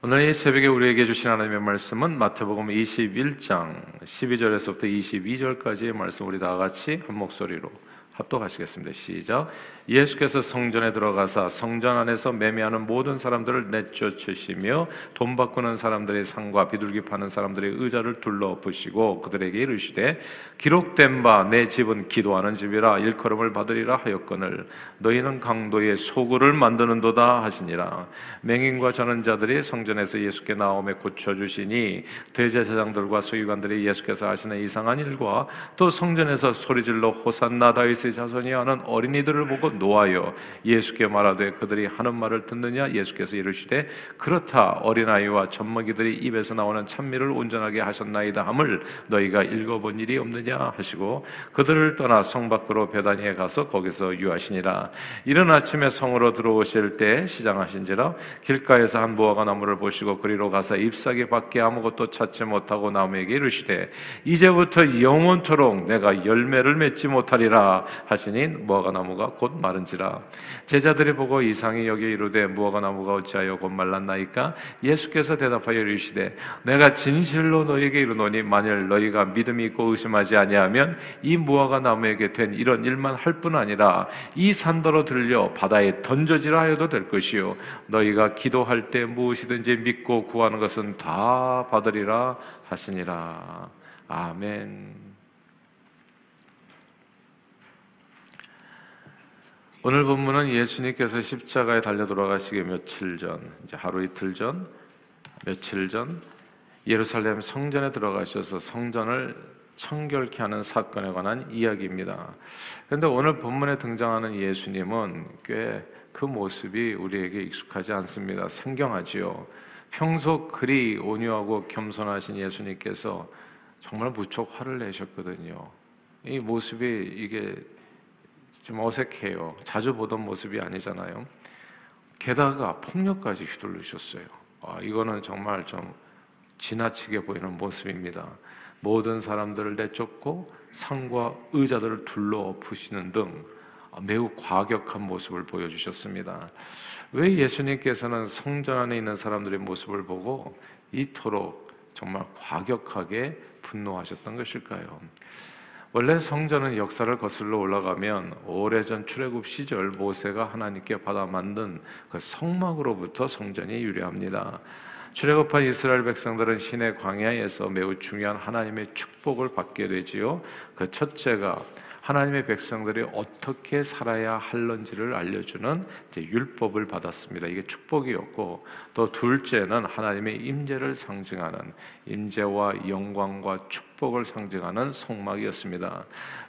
오늘 이 새벽에 우리에게 주신 하나님의 말씀은 마태복음 21장 12절에서부터 22절까지의 말씀 우리 다 같이 한 목소리로 합독하시겠습니다. 시작. 예수께서 성전에 들어가사 성전 안에서 매매하는 모든 사람들을 내쫓으시며 돈 바꾸는 사람들의 상과 비둘기 파는 사람들의 의자를 둘러엎으시고 그들에게 이르시되 기록된 바 내 집은 기도하는 집이라 일컬음을 받으리라 하였거늘 너희는 강도의 소굴을 만드는도다 하시니라. 맹인과 전원자들이 성전에서 예수께 나오매 고쳐 주시니 대제사장들과 소유관들이 예수께서 하시는 이상한 일과 또 성전에서 소리질러 호산나 다윗의 자손이 하는 어린이들을 보고 놓아여 예수께 말하되 그들이 하는 말을 듣느냐? 예수께서 이르시되 그렇다. 어린아이와 젖먹이들이 입에서 나오는 찬미를 온전하게 하셨나이다 함을 너희가 읽어본 일이 없느냐? 하시고 그들을 떠나 성 밖으로 베다니에 가서 거기서 유하시니라. 이른 아침에 성으로 들어오실 때 시장하신지라 길가에서 한 무화과 나무를 보시고 그리로 가서 잎사귀 밖에 아무것도 찾지 못하고 나무에게 이르시되 이제부터 영원토록 내가 열매를 맺지 못하리라 하시니 무화과 나무가 곧 마른지라. 제자들이 보고 이상히 여기 이르되 무화과 나무가 어찌하여 곧 말랐나이까? 예수께서 대답하여 이르시되 내가 진실로 너희에게 이르노니 만일 너희가 믿음이 있고 의심하지 아니하면 이 무화과 나무에게 된 이런 일만 할 뿐 아니라 이 산더러 들려 바다에 던져지라 하여도 될 것이요. 너희가 기도할 때 무엇이든지 믿고 구하는 것은 다 받으리라 하시니라. 아멘. 오늘 본문은 예수님께서 십자가에 달려 돌아가시기 며칠 전, 이제 하루 이틀 전, 며칠 전 예루살렘 성전에 들어가셔서 성전을 청결케 하는 사건에 관한 이야기입니다. 그런데 오늘 본문에 등장하는 예수님은 꽤 그 모습이 우리에게 익숙하지 않습니다. 생경하지요. 평소 그리 온유하고 겸손하신 예수님께서 정말 무척 화를 내셨거든요. 이 모습이 이게 좀 어색해요. 자주 보던 모습이 아니잖아요. 게다가 폭력까지 휘둘르셨어요. 아, 이거는 정말 좀 지나치게 보이는 모습입니다. 모든 사람들을 내쫓고 상과 의자들을 둘러 엎으시는 등 매우 과격한 모습을 보여주셨습니다. 왜 예수님께서는 성전 안에 있는 사람들의 모습을 보고 이토록 정말 과격하게 분노하셨던 것일까요? 원래 성전은 역사를 거슬러 올라가면 오래전 출애굽 시절 모세가 하나님께 받아 만든 그 성막으로부터 성전이 유래합니다. 출애굽한 이스라엘 백성들은 신의 광야에서 매우 중요한 하나님의 축복을 받게 되지요. 그 첫째가 하나님의 백성들이 어떻게 살아야 할런지를 알려주는 율법을 받았습니다. 이게 축복이었고 또 둘째는 하나님의 임재를 상징하는 임재와 영광과 축 복을 상징하는 성막이었습니다.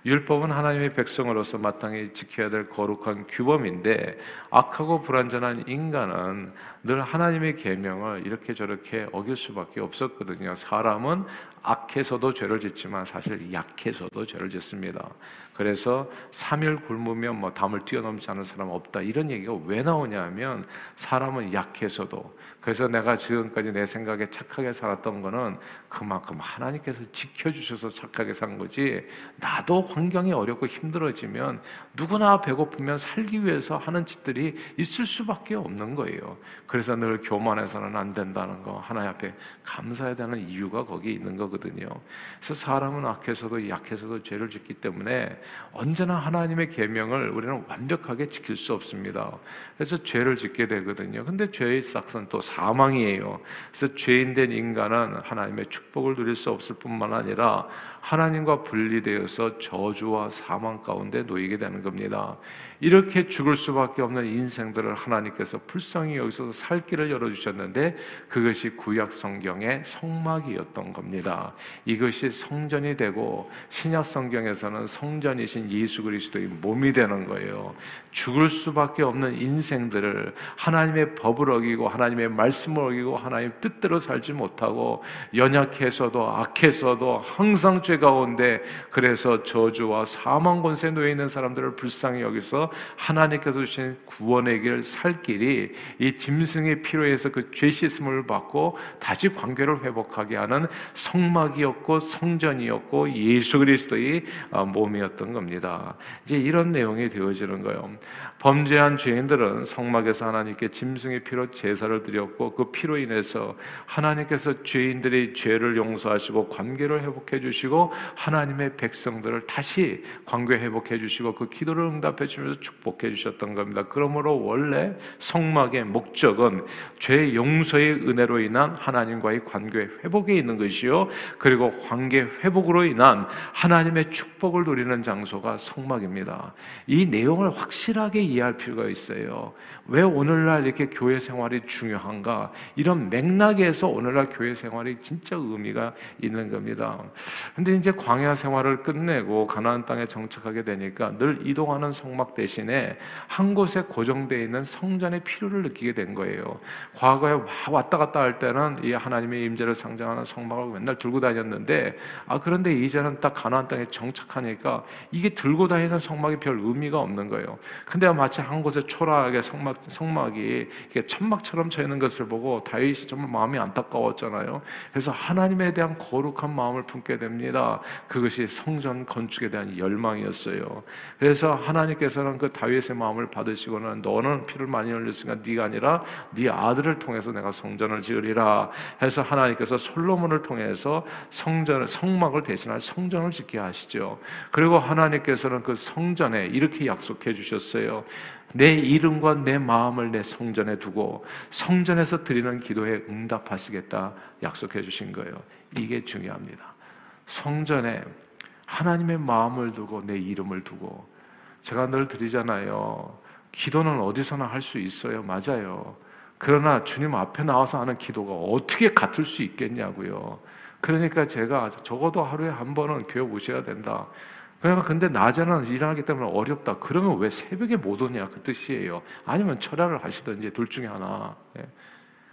율법은 하나님의 백성으로서 마땅히 지켜야 될 거룩한 규범인데 악하고 불완전한 인간은 늘 하나님의 계명을 이렇게 저렇게 어길 수밖에 없었거든요. 사람은 악해서도 죄를 짓지만 사실 약해서도 죄를 짓습니다. 그래서 3일 굶으면 뭐 담을 뛰어넘지 않은 사람 없다. 이런 얘기가 왜 나오냐면 사람은 약해서도 그래서 내가 지금까지 내 생각에 착하게 살았던 거는 그만큼 하나님께서 지켜주셔서 착하게 산 거지. 나도 환경이 어렵고 힘들어지면 누구나 배고프면 살기 위해서 하는 짓들이 있을 수밖에 없는 거예요. 그래서 늘 교만해서는 안 된다는 거 하나님 앞에 감사해야 되는 이유가 거기 있는 거거든요. 그래서 사람은 악해서도 약해서도 죄를 짓기 때문에 언제나 하나님의 계명을 우리는 완벽하게 지킬 수 없습니다. 그래서 죄를 짓게 되거든요. 근데 죄의 싹은 또 사망이에요. 그래서 죄인 된 인간은 하나님의 축복을 누릴 수 없을 뿐만 아니라 하나님과 분리되어서 저주와 사망 가운데 놓이게 되는 겁니다. 이렇게 죽을 수밖에 없는 인생들을 하나님께서 불쌍히 여기서 살 길을 열어주셨는데 그것이 구약 성경의 성막이었던 겁니다. 이것이 성전이 되고 신약 성경에서는 성전이신 예수 그리스도의 몸이 되는 거예요. 죽을 수밖에 없는 인생들을 하나님의 법을 어기고 하나님의 말씀을 어기고 하나님 뜻대로 살지 못하고 연약해서도 악해서도 항상 죄 가운데 그래서 저주와 사망 권세 놓여 있는 사람들을 불쌍히 여기서 하나님께서 주신 구원의 길, 살 길이 이 짐승의 피로 해서 그 죄 씻음을 받고 다시 관계를 회복하게 하는 성막이었고 성전이었고 예수 그리스도의 어, 몸이었던 겁니다. 이제 이런 내용이 되어지는 거예요. 범죄한 죄인들은 성막에서 하나님께 짐승의 피로 제사를 드렸고 그 피로 인해서 하나님께서 죄인들의 죄를 용서하시고 관계를 회복해 주시고 하나님의 백성들을 다시 관계 회복해 주시고 그 기도를 응답해 주면서 축복해 주셨던 겁니다. 그러므로 원래 성막의 목적은 죄 용서의 은혜로 인한 하나님과의 관계 회복에 있는 것이요. 그리고 관계 회복으로 인한 하나님의 축복을 누리는 장소가 성막입니다. 이 내용을 확실하게 이해할 필요가 있어요. 왜 오늘날 이렇게 교회 생활이 중요한가? 이런 맥락에서 오늘날 교회 생활이 진짜 의미가 있는 겁니다. 근데 이제 광야 생활을 끝내고 가나안 땅에 정착하게 되니까 늘 이동하는 성막 대신에 한 곳에 고정되어 있는 성전의 필요를 느끼게 된 거예요. 과거에 왔다 갔다 할 때는 이 하나님의 임재를 상징하는 성막을 맨날 들고 다녔는데 아 그런데 이제는 딱 가나안 땅에 정착하니까 이게 들고 다니는 성막이 별 의미가 없는 거예요. 근데 마치 한 곳에 초라하게 성막 성막이 이게 천막처럼 쳐 있는 것을 보고 다윗이 정말 마음이 안타까웠잖아요. 그래서 하나님에 대한 거룩한 마음을 품게 됩니다. 그것이 성전 건축에 대한 열망이었어요. 그래서 하나님께서는 그 다윗의 마음을 받으시고는 너는 피를 많이 흘렸으니까 네가 아니라 네 아들을 통해서 내가 성전을 지으리라 해서 하나님께서 솔로몬을 통해서 성전 성막을 대신할 성전을 짓게 하시죠. 그리고 하나님께서는 그 성전에 이렇게 약속해 주셨어요. 내 이름과 내 마음을 내 성전에 두고 성전에서 드리는 기도에 응답하시겠다 약속해 주신 거예요. 이게 중요합니다. 성전에 하나님의 마음을 두고 내 이름을 두고 제가 늘 드리잖아요. 기도는 어디서나 할 수 있어요. 맞아요. 그러나 주님 앞에 나와서 하는 기도가 어떻게 같을 수 있겠냐고요. 그러니까 제가 적어도 하루에 한 번은 교회 오셔야 된다. 그러니까 근데 낮에는 일하기 때문에 어렵다. 그러면 왜 새벽에 못 오냐 그 뜻이에요. 아니면 철야를 하시든지 둘 중에 하나. 예.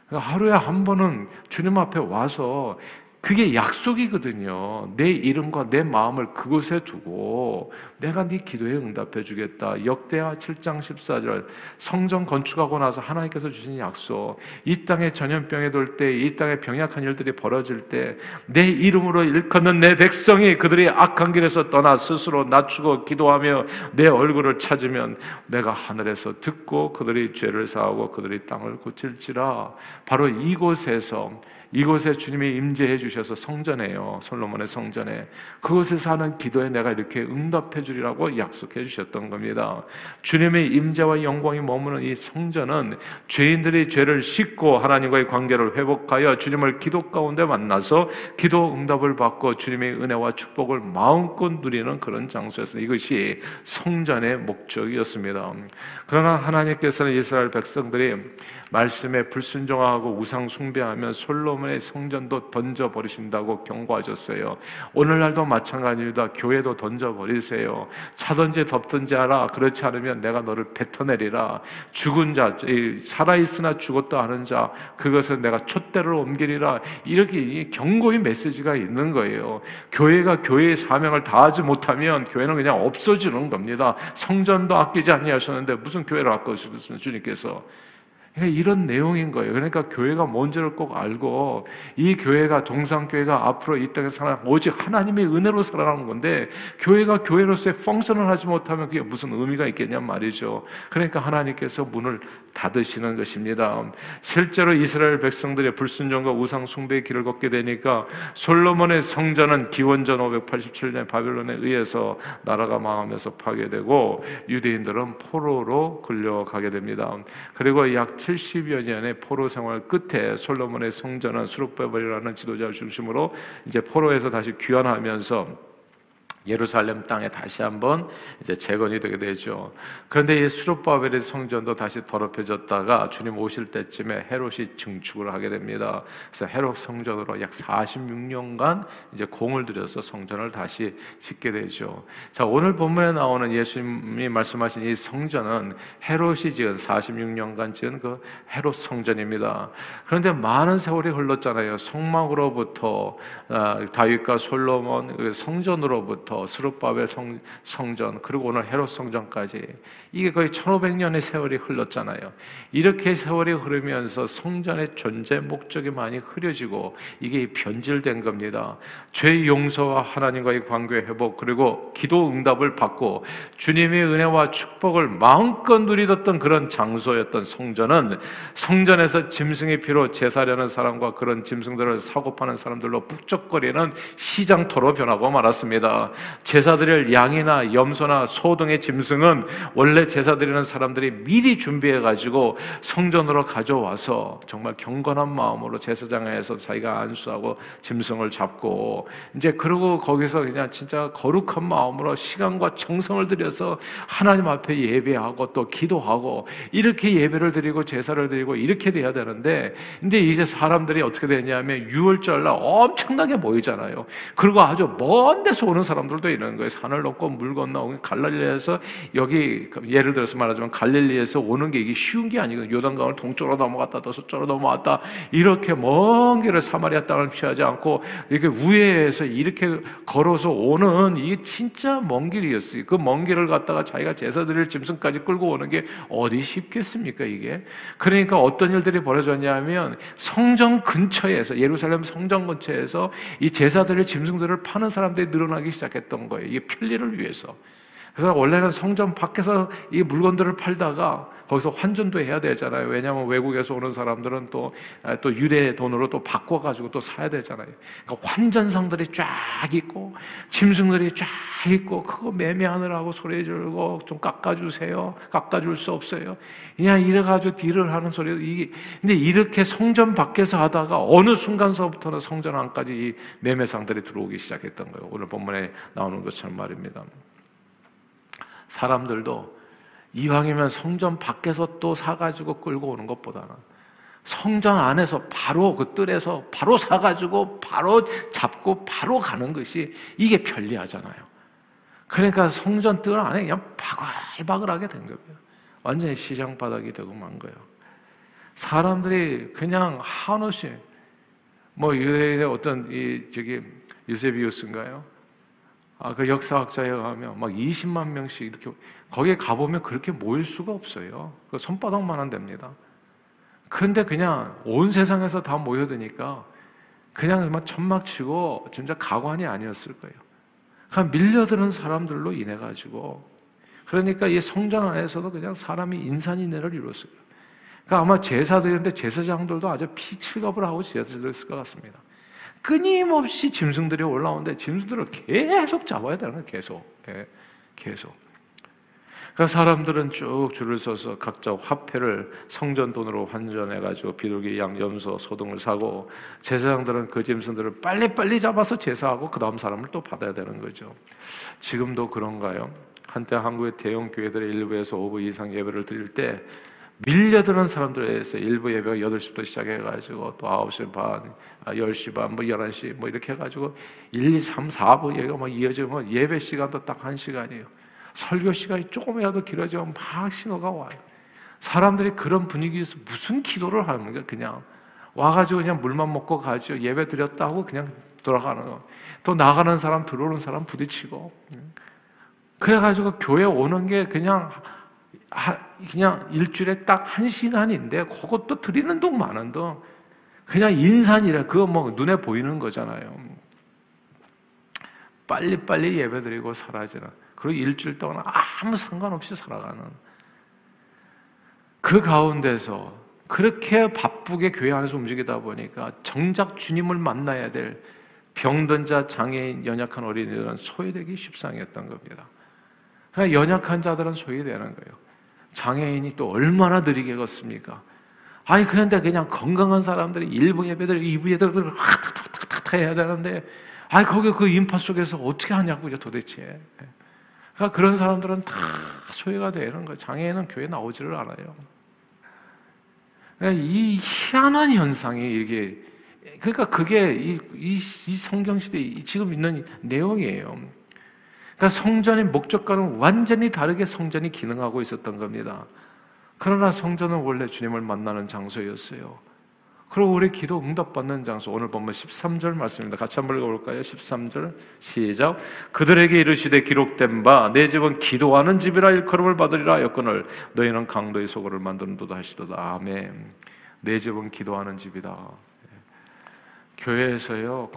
그러니까 하루에 한 번은 주님 앞에 와서 그게 약속이거든요. 내 이름과 내 마음을 그곳에 두고 내가 네 기도에 응답해 주겠다. 역대하 7장 14절 성전 건축하고 나서 하나님께서 주신 약속. 이 땅에 전염병이 돌 때, 이 땅에 병약한 일들이 벌어질 때 내 이름으로 일컫는 내 백성이 그들이 악한 길에서 떠나 스스로 낮추고 기도하며 내 얼굴을 찾으면 내가 하늘에서 듣고 그들이 죄를 사하고 그들이 땅을 고칠지라. 바로 이곳에서 이곳에 주님이 임재해 주셔서 성전에요. 솔로몬의 성전에. 그곳에서 하는 기도에 내가 이렇게 응답해 주리라고 약속해 주셨던 겁니다. 주님의 임재와 영광이 머무는 이 성전은 죄인들이 죄를 씻고 하나님과의 관계를 회복하여 주님을 기도 가운데 만나서 기도 응답을 받고 주님의 은혜와 축복을 마음껏 누리는 그런 장소에서 이것이 성전의 목적이었습니다. 그러나 하나님께서는 이스라엘 백성들이 말씀에 불순종하고 우상 숭배하면 솔로몬 의 성전도 던져 버리신다고 경고하셨어요. 오늘날도 마찬가지입니다. 교회도 던져 버리세요. 차든지 덮든지 하라. 그렇지 않으면 내가 너를 뱉어내리라. 죽은 자, 살아 있으나 죽었다 하는 자, 그것은 내가 촛대를 옮기리라. 이렇게 경고의 메시지가 있는 거예요. 교회가 교회의 사명을 다하지 못하면 교회는 그냥 없어지는 겁니다. 성전도 아끼지 아니하셨는데 무슨 교회를 아껴주셨습니까 주님께서? 이런 내용인 거예요. 그러니까 교회가 뭔지를 꼭 알고 이 교회가 동상교회가 앞으로 이 땅에 살아 오직 하나님의 은혜로 살아가는 건데 교회가 교회로서의 펑션을 하지 못하면 그게 무슨 의미가 있겠냐 말이죠. 그러니까 하나님께서 문을 닫으시는 것입니다. 실제로 이스라엘 백성들의 불순종과 우상 숭배의 길을 걷게 되니까 솔로몬의 성전은 기원전 587년 바벨론에 의해서 나라가 망하면서 파괴되고 유대인들은 포로로 끌려가게 됩니다. 그리고 약 70여 년의 포로 생활 끝에 솔로몬의 성전은 수르바벨이라는 지도자를 중심으로 이제 포로에서 다시 귀환하면서 예루살렘 땅에 다시 한번 이제 재건이 되게 되죠. 그런데 이 수르바벨의 성전도 다시 더럽혀졌다가 주님 오실 때쯤에 헤롯이 증축을 하게 됩니다. 그래서 헤롯 성전으로 약 46년간 이제 공을 들여서 성전을 다시 짓게 되죠. 자, 오늘 본문에 나오는 예수님이 말씀하신 이 성전은 헤롯이 지은 46년간 지은 그 헤롯 성전입니다. 그런데 많은 세월이 흘렀잖아요. 성막으로부터 아, 다윗과 솔로몬 그 성전으로부터 성전 부터 스룹바벨 성, 성전 그리고 오늘 헤롯 성전까지 이게 거의 1500년의 세월이 흘렀잖아요. 이렇게 세월이 흐르면서 성전의 존재 목적이 많이 흐려지고 이게 변질된 겁니다. 죄 용서와 하나님과의 관계 회복 그리고 기도 응답을 받고 주님의 은혜와 축복을 마음껏 누리던 그런 장소였던 성전은 성전에서 짐승의 피로 제사려는 사람과 그런 짐승들을 사고 파는 사람들로 북적거리는 시장터로 변하고 말았습니다. 제사 드릴 양이나 염소나 소 등의 짐승은 원래 제사 드리는 사람들이 미리 준비해 가지고 성전으로 가져와서 정말 경건한 마음으로 제사장에서 자기가 안수하고 짐승을 잡고 이제 그러고 거기서 그냥 진짜 거룩한 마음으로 시간과 정성을 들여서 하나님 앞에 예배하고 또 기도하고 이렇게 예배를 드리고 제사를 드리고 이렇게 돼야 되는데 근데 이제 사람들이 어떻게 되냐면 6월절 날 엄청나게 모이잖아요. 그리고 아주 먼 데서 오는 사람 들도 있는 거예요. 산을 넘고 물 건너 갈릴리에서 여기 예를 들어서 말하자면 갈릴리에서 오는 게 이게 쉬운 게 아니거든요. 요단강을 동쪽으로 넘어갔다 또 서쪽으로 넘어왔다 이렇게 먼 길을 사마리아 땅을 피하지 않고 이렇게 우회해서 이렇게 걸어서 오는 이게 진짜 먼 길이었어요. 그 먼 길을 갔다가 자기가 제사 드릴 짐승까지 끌고 오는 게 어디 쉽겠습니까 이게? 그러니까 어떤 일들이 벌어졌냐면 성전 근처에서 예루살렘 성전 근처에서 이 제사들의 짐승들을 파는 사람들이 늘어나기 시작했 던 거예요. 이게 편리를 위해서. 그래서 원래는 성전 밖에서 이 물건들을 팔다가 거기서 환전도 해야 되잖아요. 왜냐하면 외국에서 오는 사람들은 또, 아, 또 유대 돈으로 또 바꿔가지고 또 사야 되잖아요. 그러니까 환전상들이 쫙 있고, 짐승들이 쫙 있고, 그거 매매하느라고 소리 지르고, 좀 깎아주세요. 깎아줄 수 없어요. 그냥 이래가지고 딜을 하는 소리, 이게, 근데 이렇게 성전 밖에서 하다가 어느 순간서부터는 성전 안까지 이 매매상들이 들어오기 시작했던 거예요. 오늘 본문에 나오는 것처럼 말입니다. 사람들도 이왕이면 성전 밖에서 또 사가지고 끌고 오는 것보다는 성전 안에서 바로 그 뜰에서 바로 사가지고 바로 잡고 바로 가는 것이 이게 편리하잖아요. 그러니까 성전 뜰 안에 그냥 바글바글하게 된 겁니다. 완전히 시장 바닥이 되고 만 거예요. 사람들이 그냥 한없이 뭐 유대인의 어떤 이 저기 유세비우스인가요? 아, 그 역사학자에 의하면 막 20만 명씩 이렇게 거기에 가보면 그렇게 모일 수가 없어요. 그 손바닥만 한 됩니다. 근데 그냥 온 세상에서 다 모여드니까 그냥 막 천막 치고 진짜 가관이 아니었을 거예요. 그냥 밀려드는 사람들로 인해 가지고 그러니까 이 성전 안에서도 그냥 사람이 인산인해를 이뤘어요. 그러니까 아마 제사드리는데 제사장들도 아주 피칠겁을 하고 제사드렸을 것 같습니다. 끊임없이 짐승들이 올라오는데 짐승들을 계속 잡아야 되는 거예요. 계속. 예, 계속. 그러니까 사람들은 쭉 줄을 서서 각자 화폐를 성전 돈으로 환전해 가지고 비둘기, 양, 염소, 소등을 사고 제사장들은 그 짐승들을 빨리빨리 잡아서 제사하고 그 다음 사람을 또 받아야 되는 거죠. 지금도 그런가요? 한때 한국의 대형 교회들의 일부에서 오후 이상 예배를 드릴 때 밀려드는 사람들에서 일부 예배가 8시부터 시작해가지고 또 9시 반, 10시 반, 뭐 11시 뭐 이렇게 해가지고 1, 2, 3, 4부 예배가 막 이어지면 예배 시간도 딱 한 시간이에요. 설교 시간이 조금이라도 길어지면 막 신호가 와요. 사람들이 그런 분위기에서 무슨 기도를 하는 거야, 그냥. 와가지고 그냥 물만 먹고 가죠. 예배 드렸다 고 그냥 돌아가는 거. 또 나가는 사람, 들어오는 사람 부딪히고. 그래가지고 교회 오는 게 그냥 그냥 일주일에 딱 한 시간인데 그것도 드리는 돈 많은 돈 그냥 인산이라 그거 뭐 눈에 보이는 거잖아요. 빨리빨리 예배드리고 사라지는 그리고 일주일 동안 아무 상관없이 살아가는 그 가운데서 그렇게 바쁘게 교회 안에서 움직이다 보니까 정작 주님을 만나야 될 병든 자, 장애인, 연약한 어린이들은 소외되기 십상이었던 겁니다. 연약한 자들은 소외되는 거예요. 장애인이 또 얼마나 느리게 걷습니까? 아니 그런데 그냥 건강한 사람들이 일부 예배들, 이부 예배들 탁탁탁탁 해야 되는데, 아니 거기 그 인파 속에서 어떻게 하냐고요 도대체. 그러니까 그런 사람들은 다 소외가 되는 거예요. 장애인은 교회 나오지를 않아요. 그러니까 이 희한한 현상이 이게 그러니까 그게 이, 이, 이 성경 시대 지금 있는 내용이에요. 그러니까 성전의 목적과는 완전히 다르게 성전이 기능하고 있었던 겁니다. 그러나 성전은 원래 주님을 만나는 장소였어요. 그리고 우리 기도 응답받는 장소 오늘 보면 13절 말씀입니다. 같이 한번 읽어볼까요? 13절 시작 그들에게 이르시되 기록된 바 내 집은 기도하는 집이라 일컬음을 받으리라 하였거늘 너희는 강도의 소굴을 만드는도다 하시도다 아멘 내 집은 기도하는 집이다 교회에서요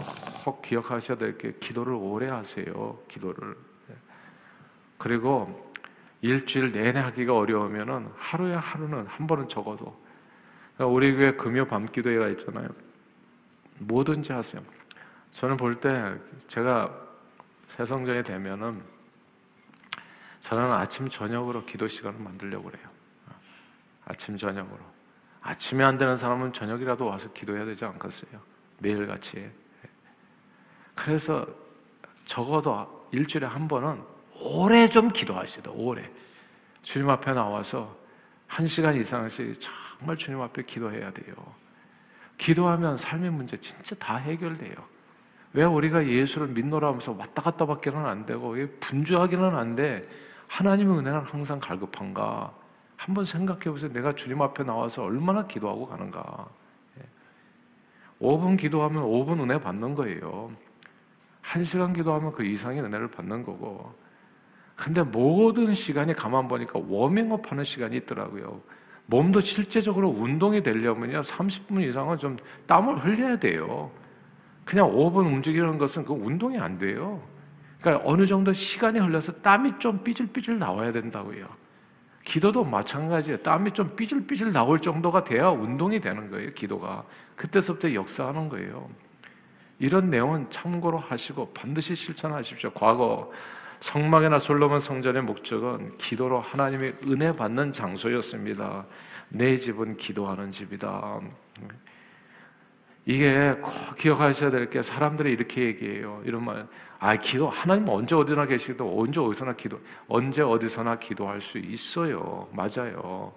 꼭 기억하셔야 될 게 기도를 오래 하세요 기도를 그리고 일주일 내내 하기가 어려우면은 하루에 하루는 한 번은 적어도 그러니까 우리 교회 금요 밤 기도회가 있잖아요. 뭐든지 하세요. 저는 볼 때 제가 새성전이 되면은 저는 아침 저녁으로 기도 시간을 만들려고 그래요. 아침 저녁으로. 아침에 안 되는 사람은 저녁이라도 와서 기도해야 되지 않겠어요? 매일 같이. 그래서 적어도 일주일에 한 번은 오래 좀 기도하시다. 오래. 주님 앞에 나와서 한 시간 이상씩 정말 주님 앞에 기도해야 돼요. 기도하면 삶의 문제 진짜 다 해결돼요. 왜 우리가 예수를 믿노라 하면서 왔다 갔다 밖에는 안 되고 분주하기는 한데 하나님의 은혜는 항상 갈급한가? 한번 생각해 보세요. 내가 주님 앞에 나와서 얼마나 기도하고 가는가? 5분 예. 기도하면 5분 은혜 받는 거예요. 1시간 기도하면 그 이상의 은혜를 받는 거고 근데 모든 시간이 가만 보니까 워밍업 하는 시간이 있더라고요. 몸도 실제적으로 운동이 되려면요. 30분 이상은 좀 땀을 흘려야 돼요. 그냥 5분 움직이는 것은 그 운동이 안 돼요. 그러니까 어느 정도 시간이 흘러서 땀이 좀 삐질삐질 나와야 된다고요. 기도도 마찬가지예요. 땀이 좀 삐질삐질 나올 정도가 돼야 운동이 되는 거예요. 기도가. 그때서부터 역사하는 거예요. 이런 내용은 참고로 하시고 반드시 실천하십시오. 과거 성막이나 솔로몬 성전의 목적은 기도로 하나님의 은혜 받는 장소였습니다. 내 집은 기도하는 집이다. 이게 꼭 기억하셔야 될 게 사람들이 이렇게 얘기해요. 이런 말, 아 기도 하나님 언제 어디나 계시도 언제 어디서나 기도 언제 어디서나 기도할 수 있어요. 맞아요.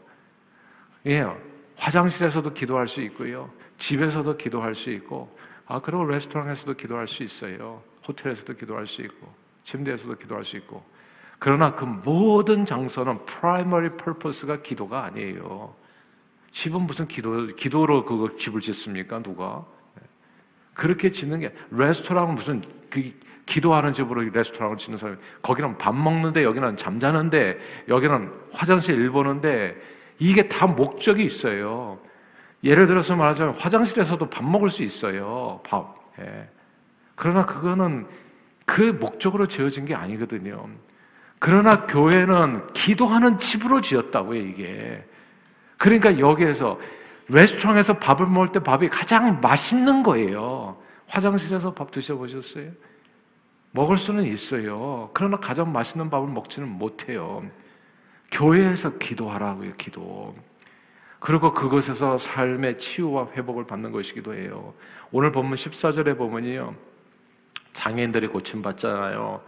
예, 화장실에서도 기도할 수 있고요. 집에서도 기도할 수 있고, 아 그리고 레스토랑에서도 기도할 수 있어요. 호텔에서도 기도할 수 있고. 침대에서도 기도할 수 있고 그러나 그 모든 장소는 primary purpose가 기도가 아니에요. 집은 무슨 기도 기도로 그거 집을 짓습니까? 누가? 그렇게 짓는 게 레스토랑은 무슨 그 기도하는 집으로 레스토랑을 짓는 사람이 거기는 밥 먹는데 여기는 잠자는데 여기는 화장실 일 보는데 이게 다 목적이 있어요. 예를 들어서 말하자면 화장실에서도 밥 먹을 수 있어요. 밥. 예. 그러나 그거는 그 목적으로 지어진 게 아니거든요. 그러나 교회는 기도하는 집으로 지었다고요, 이게. 그러니까 여기에서 레스토랑에서 밥을 먹을 때 밥이 가장 맛있는 거예요. 화장실에서 밥 드셔보셨어요? 먹을 수는 있어요. 그러나 가장 맛있는 밥을 먹지는 못해요. 교회에서 기도하라고요, 기도. 그리고 그것에서 삶의 치유와 회복을 받는 것이기도 해요. 오늘 본문 14절에 보면요. 장애인들이 고침받잖아요.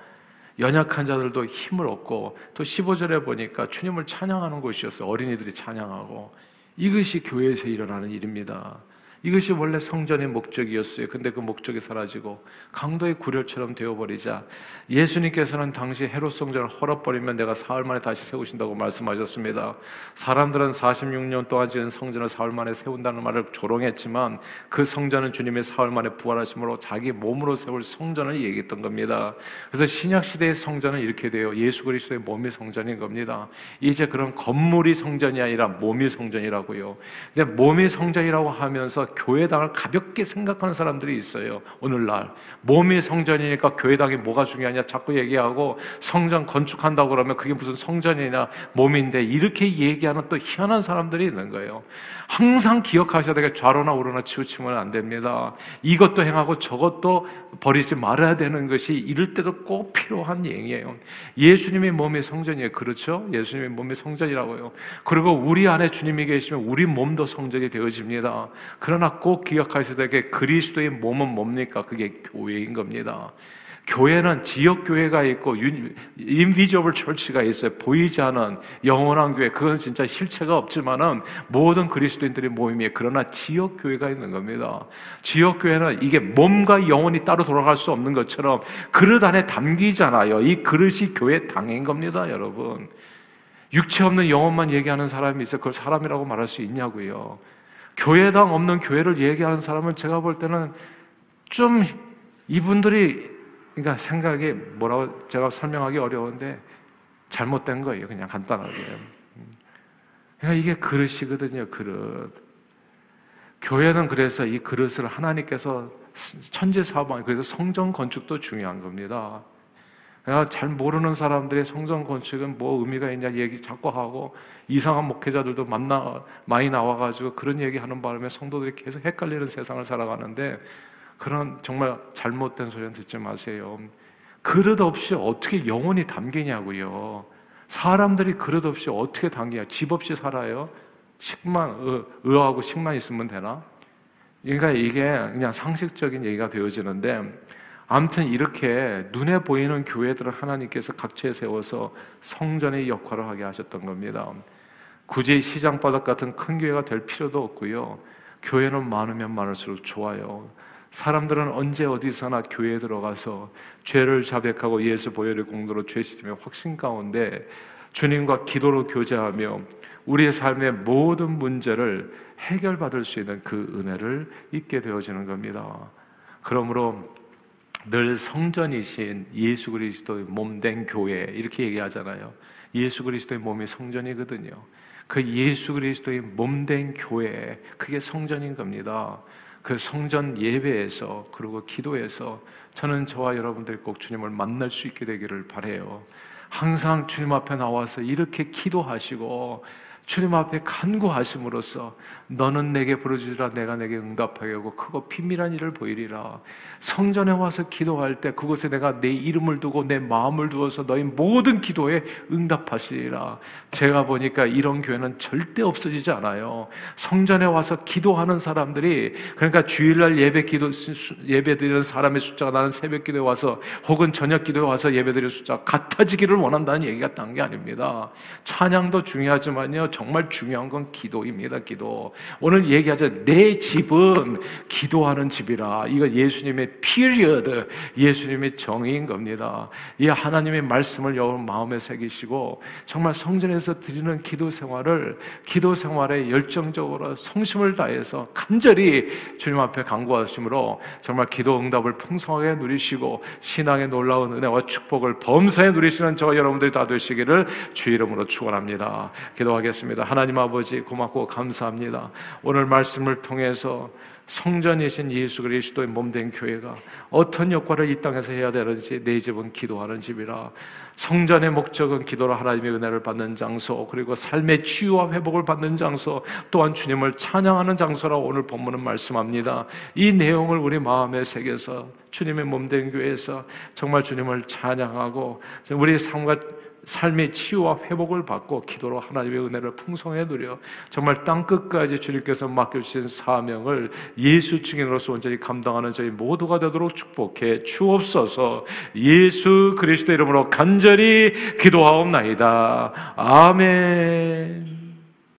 연약한 자들도 힘을 얻고 또 15절에 보니까 주님을 찬양하는 곳이었어요. 어린이들이 찬양하고 이것이 교회에서 일어나는 일입니다. 이것이 원래 성전의 목적이었어요. 근데 그 목적이 사라지고 강도의 구렬처럼 되어버리자 예수님께서는 당시 헤롯 성전을 헐어버리면 내가 사흘 만에 다시 세우신다고 말씀하셨습니다. 사람들은 46년 동안 지은 성전을 사흘 만에 세운다는 말을 조롱했지만 그 성전은 주님의 사흘 만에 부활하심으로 자기 몸으로 세울 성전을 얘기했던 겁니다. 그래서 신약 시대의 성전은 이렇게 돼요. 예수 그리스도의 몸이 성전인 겁니다. 이제 그런 건물이 성전이 아니라 몸이 성전이라고요. 근데 몸이 성전이라고 하면서 교회당을 가볍게 생각하는 사람들이 있어요. 오늘날 몸이 성전이니까 교회당이 뭐가 중요하냐 자꾸 얘기하고 성전 건축한다고 그러면 그게 무슨 성전이냐 몸인데 이렇게 얘기하는 또 희한한 사람들이 있는 거예요. 항상 기억하셔야 되게 좌로나 우로나 치우치면 안 됩니다. 이것도 행하고 저것도 버리지 말아야 되는 것이 이럴 때도 꼭 필요한 얘기예요. 예수님의 몸이 성전이에요. 그렇죠? 예수님의 몸이 성전이라고요. 그리고 우리 안에 주님이 계시면 우리 몸도 성전이 되어집니다. 그러나 꼭 기억하셔야 되게 그리스도의 몸은 뭡니까? 그게 교회인 겁니다. 교회는 지역 교회가 있고 인비저블 철치가 있어요. 보이지 않은 영원한 교회. 그건 진짜 실체가 없지만은 모든 그리스도인들의 모임이에요. 그러나 지역 교회가 있는 겁니다. 지역 교회는 이게 몸과 영혼이 따로 돌아갈 수 없는 것처럼 그릇 안에 담기잖아요. 이 그릇이 교회 당인 겁니다, 여러분. 육체 없는 영혼만 얘기하는 사람이 있어 그걸 사람이라고 말할 수 있냐고요. 교회당 없는 교회를 얘기하는 사람은 제가 볼 때는 좀 이분들이 그러니까 생각이 뭐라고 제가 설명하기 어려운데 잘못된 거예요. 그냥 간단하게. 그러니까 이게 그릇이거든요. 그릇. 교회는 그래서 이 그릇을 하나님께서 천지 사방 그래서 성전 건축도 중요한 겁니다. 잘 모르는 사람들이 성전 건축은 뭐 의미가 있냐 얘기 자꾸 하고 이상한 목회자들도 만나 많이 나와가지고 그런 얘기하는 바람에 성도들이 계속 헷갈리는 세상을 살아가는데 그런 정말 잘못된 소리는 듣지 마세요. 그릇 없이 어떻게 영혼이 담기냐고요. 사람들이 그릇 없이 어떻게 담기냐. 집 없이 살아요. 식만 의하고 식만 있으면 되나? 그러니까 이게 그냥 상식적인 얘기가 되어지는데 아무튼 이렇게 눈에 보이는 교회들을 하나님께서 각처에 세워서 성전의 역할을 하게 하셨던 겁니다. 굳이 시장바닥 같은 큰 교회가 될 필요도 없고요. 교회는 많으면 많을수록 좋아요. 사람들은 언제 어디서나 교회에 들어가서 죄를 자백하고 예수 보혈의 공로로 죄 씻으며 확신 가운데 주님과 기도로 교제하며 우리의 삶의 모든 문제를 해결받을 수 있는 그 은혜를 잊게 되어지는 겁니다. 그러므로 늘 성전이신 예수 그리스도의 몸된 교회 이렇게 얘기하잖아요. 예수 그리스도의 몸이 성전이거든요. 그 예수 그리스도의 몸된 교회 그게 성전인 겁니다. 그 성전 예배에서 그리고 기도에서 저는 저와 여러분들 꼭 주님을 만날 수 있게 되기를 바래요. 항상 주님 앞에 나와서 이렇게 기도하시고 주님 앞에 간구하심으로써 너는 내게 부르짖으라 내가 내게 응답하게 하고 크고 비밀한 일을 보이리라. 성전에 와서 기도할 때 그곳에 내가 내 이름을 두고 내 마음을 두어서 너희 모든 기도에 응답하시리라. 제가 보니까 이런 교회는 절대 없어지지 않아요. 성전에 와서 기도하는 사람들이 그러니까 주일날 예배 기도 예배 드리는 사람의 숫자가 나는 새벽 기도에 와서 혹은 저녁 기도에 와서 예배 드리는 숫자 같아지기를 원한다는 얘기가 딴 게 아닙니다. 찬양도 중요하지만요. 정말 중요한 건 기도입니다. 기도. 오늘 얘기하자 내 집은 기도하는 집이라. 이거 예수님의 period, 예수님의 정의인 겁니다. 이 하나님의 말씀을 여러분 마음에 새기시고 정말 성전에서 드리는 기도 생활을 기도 생활에 열정적으로 성심을 다해서 간절히 주님 앞에 간구하심으로 정말 기도 응답을 풍성하게 누리시고 신앙의 놀라운 은혜와 축복을 범사에 누리시는 저 여러분들이 다 되시기를 주 이름으로 축원합니다. 기도하겠습니다. 하나님 아버지 고맙고 감사합니다. 오늘 말씀을 통해서 성전이신 예수 그리스도의 몸된 교회가 어떤 역할을 이 땅에서 해야 되는지 내 집은 기도하는 집이라 성전의 목적은 기도로 하나님의 은혜를 받는 장소 그리고 삶의 치유와 회복을 받는 장소 또한 주님을 찬양하는 장소라 오늘 본문은 말씀합니다. 이 내용을 우리 마음에 새겨서 주님의 몸된 교회에서 정말 주님을 찬양하고 우리 삶과 삶의 치유와 회복을 받고 기도로 하나님의 은혜를 풍성해 누려 정말 땅 끝까지 주님께서 맡겨주신 사명을 예수 증인으로서 온전히 감당하는 저희 모두가 되도록 축복해 주옵소서 예수 그리스도 이름으로 간절히 기도하옵나이다. 아멘.